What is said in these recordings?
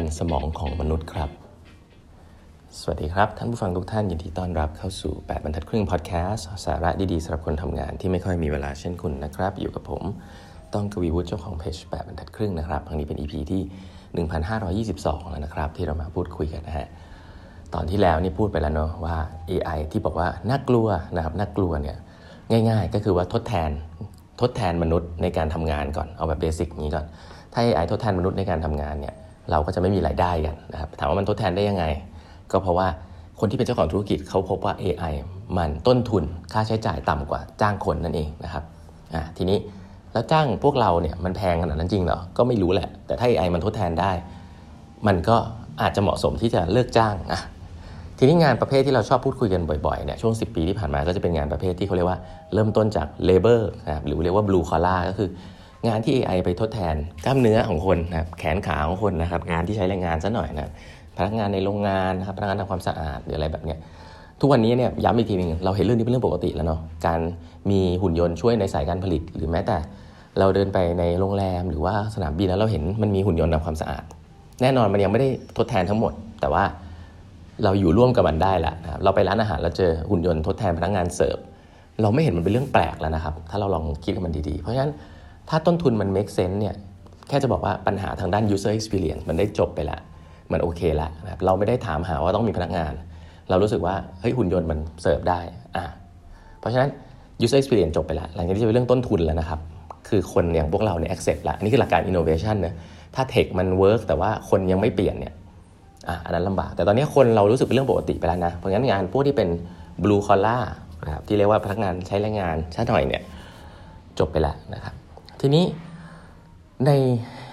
นสมองของมนุษย์ครับ สวัสดีครับ ท่านผู้ฟังทุกท่านยินดีต้อนรับเข้าสู่ 8 บรรทัดครึ่งพอดแคสต์สาระดีๆสำหรับคนทำงานที่ไม่ค่อยมีเวลาเช่นคุณนะครับ อยู่กับผม ต้องกวีวุฒิเจ้าของเพจ 8 บรรทัดครึ่งนะครับครั้งนี้เป็น EP ที่ 1522 แล้วนะครับ ที่เรามาพูดคุยกันนะฮะตอนที่แล้วนี่พูดไปแล้วเนาะว่า AI ที่บอกว่าน่ากลัวนะครับน่ากลัวเนี่ยง่าย ๆ ก็คือว่าทดแทนทดแทนมนุษย์ในการทำงานก่อนเอาแบบเบสิกนี้ก่อนถ้า AI ทดแทนมนุษย์ในการทำงานเนี่ย เราก็จะไม่มีรายได้กันนะครับถามว่ามันทดแทนได้ยังไง ก็เพราะว่าคนที่เป็นเจ้าของธุรกิจเขาพบว่า AI มันต้นทุนค่าใช้จ่ายต่ำกว่าจ้างคนนั่นเองนะครับอ่าทีนี้แล้วจ้างพวกเราเนี่ยมันแพงขนาดนั้นจริงเหรอ ก็ไม่รู้แหละ แต่ถ้า AI มันทดแทนได้ มันก็อาจจะเหมาะสมที่จะเลิกจ้างอะทีนี้งานประเภทที่เราชอบพูดคุยกันบ่อยๆเนี่ยช่วง 10 ปีที่ผ่านมาก็จะเป็นงานประเภทที่เขาเรียกว่าเริ่มต้นจาก labor นะครับหรือเรียกว่า blue collar ก็คือ งานที่ AI ไปทดแทนกล้ามเนื้อของคนนะครับแขนขาของคนนะครับงานที่ใช้แรงงานซะหน่อยนะพนักงานในโรงงานนะครับพนักงานทำความสะอาดหรืออะไรแบบเนี้ยทุกวันนี้เนี่ยย้ำอีกทีนึงเราเห็นเรื่องนี้เป็นเรื่องปกติแล้วเนาะการมีหุ่นยนต์ช่วยในสายการผลิต หรือแม้แต่เราเดินไปในโรงแรม หรือว่าสนามบินแล้วเราเห็นมันมีหุ่นยนต์ทำความสะอาด แน่นอนมันยังไม่ได้ทดแทนทั้งหมด แต่ว่าเราอยู่ร่วมกับมันได้ละนะครับเราไปร้านอาหารแล้วเจอหุ่นยนต์ทดแทนพนักงานเสิร์ฟเราไม่เห็นมันเป็นเรื่องแปลกแล้วนะครับ ถ้าเราลองคิดกับมันดีๆ เพราะฉะนั้น ถ้าต้นทุนมัน make sense เนี่ยแค่จะบอกว่าปัญหาทางด้าน user experience มันได้จบไปล้วมันโอเคล้วนะครับเราไม่ได้ถามหาว่าต้องมีพนักงาน เรารู้สึกว่าเฮ้ยหุ่นยนต์มันเสิร์ฟได้อะเพราะฉะนั้น user experience จบไปล้วหลังจากนี้จะเป็นเรื่องต้นทุนแล้วนะครับ คือคนอย่างพวกเราเนี่ย accept ล้วอันนี้คือหลักการ innovation นะถ้า tech มัน work แต่ว่าคนยังไม่เปลี่ยนเนี่ยอะอันนั้นลำบาก แต่ตอนนี้คนเรารู้สึกเป็นเรื่องปกติไปแล้วนะเพราะงั้นงานพวกที่เป็น blue collar นะครับที่เรียกว่าพนักงานใช้แรงงานช้าหน่อยเนี่ยจบไปแล้วนะครับ ทีนี้ใน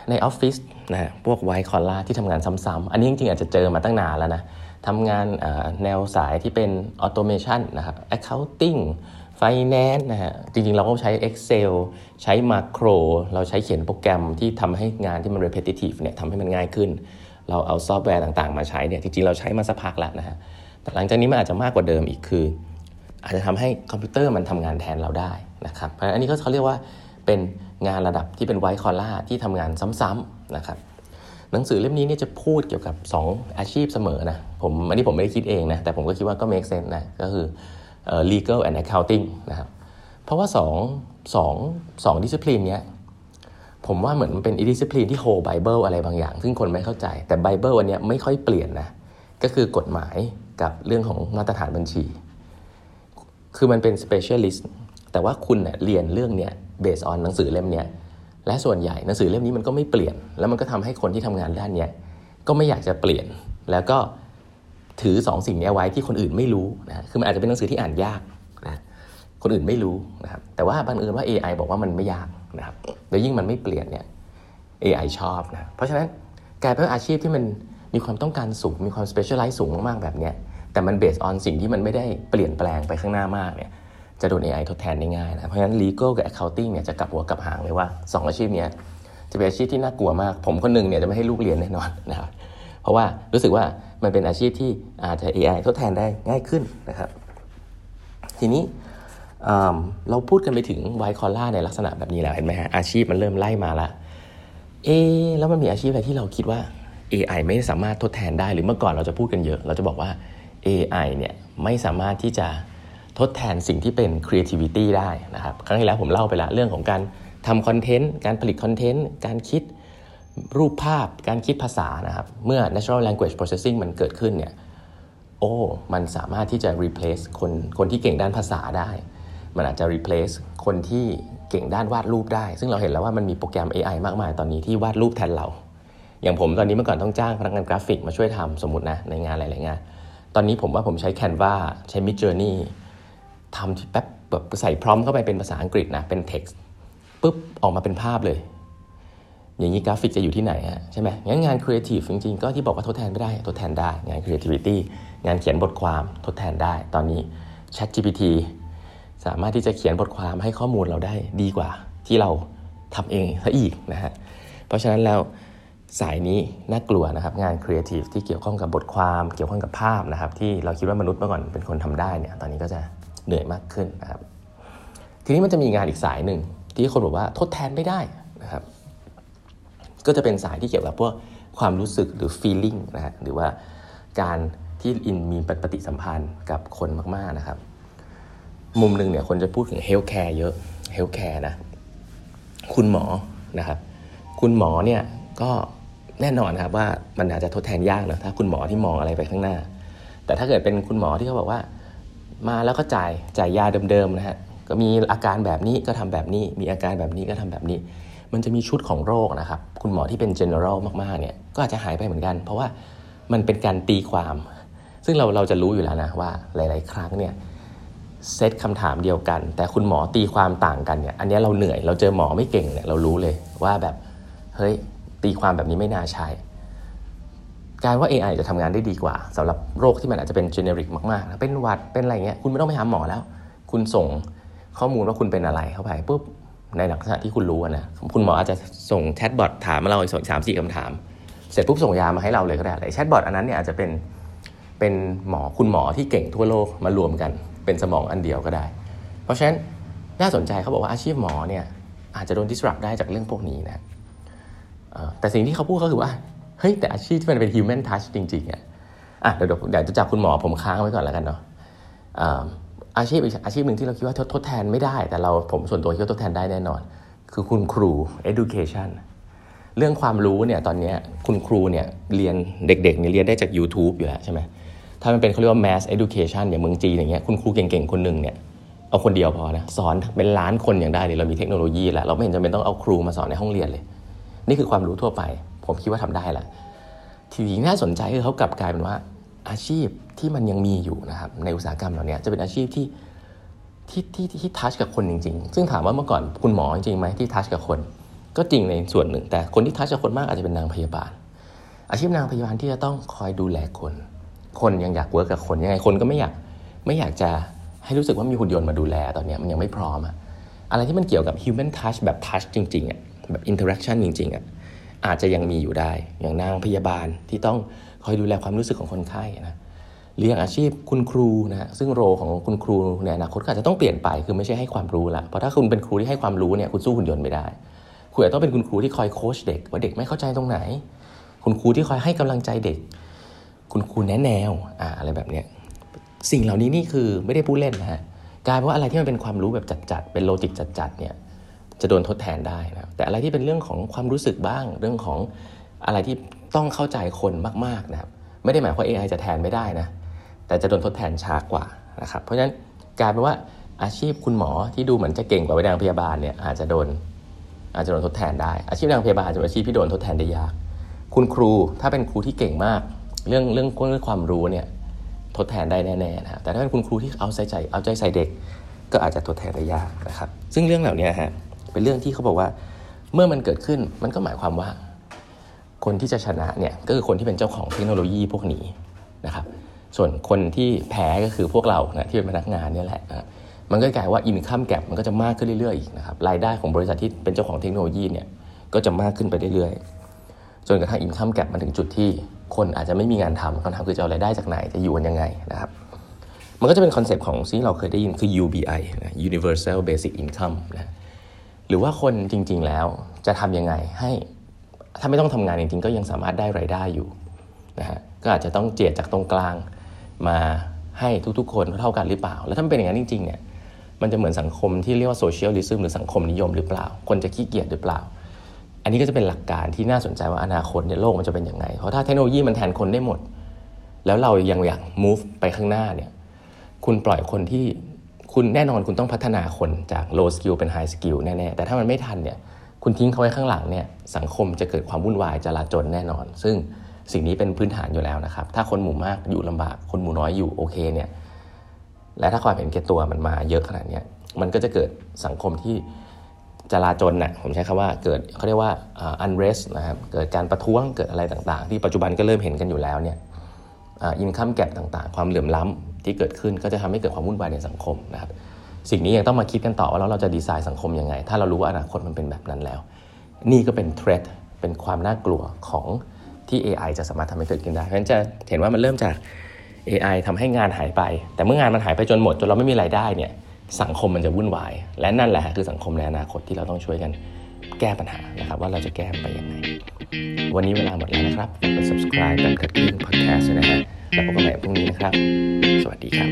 ในออฟฟิศนะพวก white collar ที่ทำงานซ้ำๆอันนี้จริงๆอาจจะเจอมาตั้งนานแล้วนะทำงานแนวสายที่เป็น automation นะครับ accounting finance นะฮะ จริงๆ เราก็ใช้ Excel ใช้ macro เราใช้เขียนโปรแกรมที่ทำให้งานที่มัน repetitive เนี่ยทำให้มันง่ายขึ้น เราเอาซอฟต์แวร์ต่างๆ มาใช้เนี่ยจริงๆ เราใช้มาสักพักแล้วนะฮะ แต่หลังจากนี้มันอาจจะมากกว่าเดิมอีกคือ อาจจะทำให้คอมพิวเตอร์มันทำงานแทนเราได้นะครับ เพราะอันนี้ก็เขาเรียกว่า เป็นงานระดับที่เป็น white collar ที่ทำงานซ้ำๆนะครับหนังสือเล่มนี้เนี่ยจะพูดเกี่ยวกับ 2 อาชีพเสมอนะผมอันนี้ผมไม่ได้คิดเองนะแต่ผมก็คิดว่าก็ make sense นะก็คือ legal and accounting นะครับเพราะว่า 2 2 2 discipline เนี้ยผมว่าเหมือนมันเป็น discipline ที่โฮ Bible อะไรบางอย่าง ซึ่งคนไม่เข้าใจ แต่ Bible อันนี้ไม่ค่อยเปลี่ยนนะ ก็คือกฎหมายกับเรื่องของมาตรฐานบัญชี คือมันเป็น specialist แต่ว่าคุณเน่ยเรียนเรื่องเนี้ยเบสออนหนังสือเล่มเนี้และส่วนใหญ่หนังสือเล่มนี้มันก็ไม่เปลี่ยน แล้วมันก็ทำให้คนที่ทำงานด้านเนี้ก็ไม่อยากจะเปลี่ยน แล้วก็ถือ2สสิ่งนี้ไว้ที่คนอื่นไม่รู้นะคือมันอาจจะเป็นหนังสือที่อ่านยากนะคนอื่นไม่รู้นะครับแต่ว่าบังเอิญว่า AI บอกว่ามันไม่ยากนะครับแล้วยิ่งมันไม่เปลี่ยนเนี่ย AI ชอบนะเพราะฉะนั้นกลายเป็นอาชีพที่มันมีความต้องการสูงมีความ specialize สูงมากๆแบบเนี้แต่มันเบสออนสิ่งที่มันไม่ได้เปลี่ยนแปลงไปข้างหน้ามากเนี่ย จะโดน AI ทดแทนได้ง่ายนะ เพราะฉะนั้น legal กับ accounting เนี่ยจะกลับหัวกลับหางเลยว่า 2 อาชีพนี้จะเป็นอาชีพที่น่ากลัวมาก ผมคนหนึ่งเนี่ยจะไม่ให้ลูกเรียนแน่นอนนะครับ เพราะว่ารู้สึกว่ามันเป็นอาชีพที่อาจจะ AI ทดแทนได้ง่ายขึ้นนะครับ ทีนี้เราพูดกันไปถึงไวคอล่าในลักษณะแบบนี้แล้วเห็นไหมฮะอาชีพมันเริ่มไล่มาละเอแล้วมันมีอาชีพอะไรที่เราคิดว่า AI ไม่สามารถทดแทนได้หรือเมื่อก่อนเราจะพูดกันเยอะ เราจะบอกว่า AI เนี่ยไม่สามารถที่จะ ทดแทนสิ่งที่เป็น creativity ได้นะครับ ครั้งที่แล้วผมเล่าไปละเรื่องของการทำคอนเทนต์ การผลิตคอนเทนต์ การคิดรูปภาพ การคิดภาษานะครับ เมื่อ natural language processing มันเกิดขึ้นเนี่ย โอ้ มันสามารถที่จะ replace คนคนที่เก่งด้านภาษาได้ มันอาจจะ replace คนที่เก่งด้านวาดรูปได้ ซึ่งเราเห็นแล้วว่ามันมีโปรแกรม AI มากมายตอนนี้ที่วาดรูปแทนเรา อย่างผมตอนนี้เมื่อก่อนต้องจ้างพนักงานกราฟิกมาช่วยทำสมมตินะในงานหลายๆงาน ตอนนี้ผมว่าผมใช้ Canva ใช้ Midjourney ทำแป๊บแบบใส่ prompt เข้าไปเป็นภาษาอังกฤษนะเป็น text ปุ๊บออกมาเป็นภาพเลย อย่างนี้กราฟิกจะอยู่ที่ไหนฮะใช่ไหมงั้นงานครีเอทีฟจริงๆ ก็ที่บอกว่าทดแทนไม่ได้ทดแทนได้งาน creativity งานเขียนบทความทดแทนได้ ตอนนี้ Chat GPT สามารถที่จะเขียนบทความให้ข้อมูลเราได้ดีกว่า ที่เราทำเองซะอีกนะฮะเพราะฉะนั้นแล้วสายนี้น่ากลัวนะครับงานครีเอทีฟที่เกี่ยวข้องกับบทความ เกี่ยวข้องกับภาพนะครับที่เราคิดว่ามนุษย์เมื่อก่อนเป็นคนทำได้เนี่ยตอนนี้ก็จะ เหนื่อยมากขึ้นนะครับ ทีนี้มันจะมีงานอีกสายหนึ่งที่คนบอกว่าทดแทนไม่ได้นะครับ ก็จะเป็นสายที่เกี่ยวกับพวกความรู้สึกหรือ feeling นะฮะหรือว่าการที่อินมีปฏิสัมพันธ์กับคนมากๆนะครับ มุมหนึ่งเนี่ยคนจะพูดถึง health care เยอะ health care นะคุณหมอนะครับ คุณหมอเนี่ยก็แน่นอนครับว่ามันอาจจะทดแทนยากนะถ้าคุณหมอที่มองอะไรไปข้างหน้า แต่ถ้าเกิดเป็นคุณหมอที่เขาบอกว่า มาแล้วก็จ่ายจ่ายยาเดิมๆนะฮะก็มีอาการแบบนี้ก็ทำแบบนี้ มีอาการแบบนี้ก็ทำแบบนี้ มันจะมีชุดของโรคนะครับ คุณหมอที่เป็น general มากๆเนี่ยก็อาจจะหายไปเหมือนกัน เพราะว่ามันเป็นการตีความ ซึ่งเราเราจะรู้อยู่แล้วนะว่าหลาย ๆ ครั้งเนี่ยเซตคำถามเดียวกัน แต่คุณหมอตีความต่างกันเนี่ยอันนี้เราเหนื่อยเราเจอหมอไม่เก่งเนี่ยเรารู้เลยว่าแบบเฮ้ยตีความแบบนี้ไม่น่าใช้ การว่า AI จะทำงานได้ดีกว่าสำหรับโรคที่มันอาจจะเป็น generic มากๆ เป็นหวัดเป็นอะไรเงี้ยคุณไม่ต้องไปหาหมอแล้ว คุณส่งข้อมูลว่าคุณเป็นอะไรเข้าไปปุ๊บในลักษณะที่คุณรู้นะคุณหมออาจจะส่งแชทบอทถามมาเราอีกสามสี่คำถาม เสร็จปุ๊บส่งยามาให้เราเลยก็ได้แชทบอทอันนั้นเนี่ยอาจจะเป็นเป็นหมอคุณหมอที่เก่งทั่วโลกมารวมกัน เป็นสมองอันเดียวก็ได้ เพราะฉะนั้นน่าสนใจเขาบอกว่าอาชีพหมอเนี่ยอาจจะโดน disrupt ได้จากเรื่องพวกนี้นะแต่สิ่งที่เขาพูดก็คือว่า เฮ้ยแต่อาชีพที่มันเป็น human touch จริงๆอะอะเดี๋ยวเดี๋ยวจะจับคุณหมอผมค้างไว้ก่อนแล้วกันเนาะอาชีพอีกอาชีพหนึ่งที่เราคิดว่าทดแทนไม่ได้ แต่เราผมส่วนตัวคิดว่าทดแทนได้แน่นอน คือคุณครู education เรื่องความรู้เนี่ยตอนนี้คุณครูเนี่ยเรียนเด็กๆเนี่ยเรียนได้จาก YouTube อยู่แล้วใช่ไหมถ้ามันเป็นเขาเรียกว่า mass education อย่างเมืองจีนอย่างเงี้ยคุณครูเก่งๆ คนหนึ่งเนี่ยเอาคนเดียวพอนะสอนเป็นล้านคนอย่างได้เลยเรามีเทคโนโลยีแล้วเราไม่เห็นจำเป็นต้องเอาครูมาสอนในห้องเรียนเลย นี่คือความรู้ทั่วไป ผมคิดว่าทำได้แหละ ทีนี้น่าสนใจคือเขากลับกลายเป็นว่า อาชีพที่มันยังมีอยู่นะครับในอุตสาหกรรมเหล่านี้จะเป็นอาชีพที่ที่ที่ที่ทัชกับคนจริง ๆ ซึ่งถามว่าเมื่อก่อนคุณหมอจริงไหมที่ทัชกับคน ก็จริงในส่วนหนึ่ง แต่คนที่ทัชกับคนมากอาจจะเป็นนางพยาบาล อาชีพนางพยาบาลที่จะต้องคอยดูแลคน คนยังอยากเวิร์กกับคนยังไงคนก็ไม่อยากไม่อยากจะให้รู้สึกว่ามีหุ่นยนต์มาดูแลตอนนี้มันยังไม่พร้อมอะอะไรที่มันเกี่ยวกับ human touch แบบ touch จริงๆอะแบบ interaction จริงๆอะ อาจจะยังมีอยู่ได้ อย่างนางพยาบาลที่ต้องคอยดูแลความรู้สึกของคนไข้นะเรียงอาชีพคุณครูนะซึ่งโรของคุณครูในอนาคตอาจจะต้องเปลี่ยนไปคือไม่ใช่ให้ความรู้ละเพราะถ้าคุณเป็นครูที่ให้ความรู้เนี่ยคุณสู้หุ่นยนต์ไม่ได้ คุณอาจจะต้องเป็นคุณครูที่คอยโค้ชเด็ก ว่าเด็กไม่เข้าใจตรงไหน คุณครูที่คอยให้กำลังใจเด็ก คุณครูแนะแนวอ่าอะไรแบบเนี้ยสิ่งเหล่านี้นี่คือไม่ได้พูดเล่นนะฮะกลายเป็นว่าอะไรที่มันเป็นความรู้แบบจัดๆเป็นโลจิกจัดๆเนี่ย จะโดนทดแทนได้นะแต่อะไรที่เป็นเรื่องของความรู้สึกบ้าง เรื่องของอะไรที่ต้องเข้าใจคนมากๆนะครับไม่ได้หมายว่า AI จะแทนไม่ได้นะแต่จะโดนทดแทนช้ากว่านะครับเพราะฉะนั้นกลายเป็นว่าอาชีพคุณหมอที่ดูเหมือนจะเก่งกว่านางพยาบาลเนี่ยอาจจะโดนอาจจะโดนทดแทนได้ อาชีพนางพยาบาลจะเป็นอาชีพที่โดนทดแทนได้ยาก คุณครูถ้าเป็นครูที่เก่งมาก เรื่องเรื่องเรื่องความรู้เนี่ยทดแทนได้แน่ๆนะแต่ถ้าเป็นคุณครูที่เอาใจใส่เอาใจใส่เด็ก ก็อาจจะทดแทนได้ยากนะครับ ซึ่งเรื่องเหล่านี้ฮะ เป็นเรื่องที่เขาบอกว่า เมื่อมันเกิดขึ้นมันก็หมายความว่า คนที่จะชนะเนี่ยก็คือคนที่เป็นเจ้าของเทคโนโลยีพวกนี้นะครับ ส่วนคนที่แพ้ก็คือพวกเรานะที่เป็นพนักงานนี่แหละนะมันก็กลายว่าอินคัมแกรมันก็จะมากขึ้นเรื่อยๆอีกนะครับรายได้ของบริษัทที่เป็นเจ้าของเทคโนโลยีเนี่ยก็จะมากขึ้นไปเรื่อยๆจนกระทั่ง income gapันถึงจุดที่คนอาจจะไม่มีงานทำคำถามคือจะเอารายได้จากไหนจะอยู่กันยังไงนะครับมันก็จะเป็นคอนเซปต์ของที่เราเคยได้ยินคือ UBI นะ Universal Basic Income นะ หรือว่าคนจริง ๆแล้วจะทำยังไงให้ถ้าไม่ต้องทำงานจริงๆ ก็ยังสามารถได้รายได้อยู่นะฮะก็อาจจะต้องเจียดจากตรงกลางมาให้ทุกๆ คนเท่ากันหรือเปล่า แล้วถ้าเป็นอย่างนั้นจริงๆเนี่ยมันจะเหมือนสังคมที่เรียกว่าโซเชียลลิซึมหรือสังคมนิยมหรือเปล่า คนจะขี้เกียจหรือเปล่า อันนี้ก็จะเป็นหลักการที่น่าสนใจว่าอนาคตเนี่ยโลกมันจะเป็นยังไง เพราะถ้าเทคโนโลยีมันแทนคนได้หมด แล้วเรายังอยาก move ไปข้างหน้าเนี่ยคุณปล่อยคนที่ คุณแน่นอนคุณต้องพัฒนาคนจาก low skill เป็น high skill แน่ๆ แต่ถ้ามันไม่ทันเนี่ยคุณทิ้งเขาไว้ข้างหลังเนี่ยสังคมจะเกิดความวุ่นวายจลาจลแน่นอน ซึ่งสิ่งนี้เป็นพื้นฐานอยู่แล้วนะครับ ถ้าคนหมู่มากอยู่ลำบาก คนหมู่น้อยอยู่โอเคเนี่ยและถ้าความเห็นแก่ตัวมันมาเยอะขนาดนี้มันก็จะเกิดสังคมที่จลาจลนะ่ะผมใช้คำว่าเกิดเขาเรียกว่า unrest นะครับเกิดการประท้วงเกิดอะไรต่างๆ ที่ปัจจุบันก็เริ่มเห็นกันอยู่แล้วเนี่ยอินคัมแกรต่างๆ ความเหลื่อมล้ำ ที่เกิดขึ้นก็จะทำให้เกิดความวุ่นวายในสังคมนะครับสิ่งนี้ยังต้องมาคิดกันต่อว่าแล้วเราจะดีไซน์สังคมยังไง ถ้าเรารู้ว่าอนาคตมันเป็นแบบนั้นแล้ว นี่ก็เป็นเทรดเป็นความน่ากลัวของที่ AI จะสามารถทำให้เกิดขึ้นได้เพราะฉะนั้นจะเห็นว่ามันเริ่มจาก AI ทำให้งานหายไป แต่เมื่องานมันหายไปจนหมดจนเราไม่มีรายได้เนี่ยสังคมมันจะวุ่นวาย และนั่นแหละคือสังคมในอนาคตที่เราต้องช่วยกันแก้ปัญหานะครับ ว่าเราจะแก้ไปยังไง วันนี้เวลาหมดแล้วนะครับกด subscribe แดบกระดิ่ง podcast นะฮะ แล้วพบกันใหม่พรุ่งนี้นะครับ สวัสดีครับ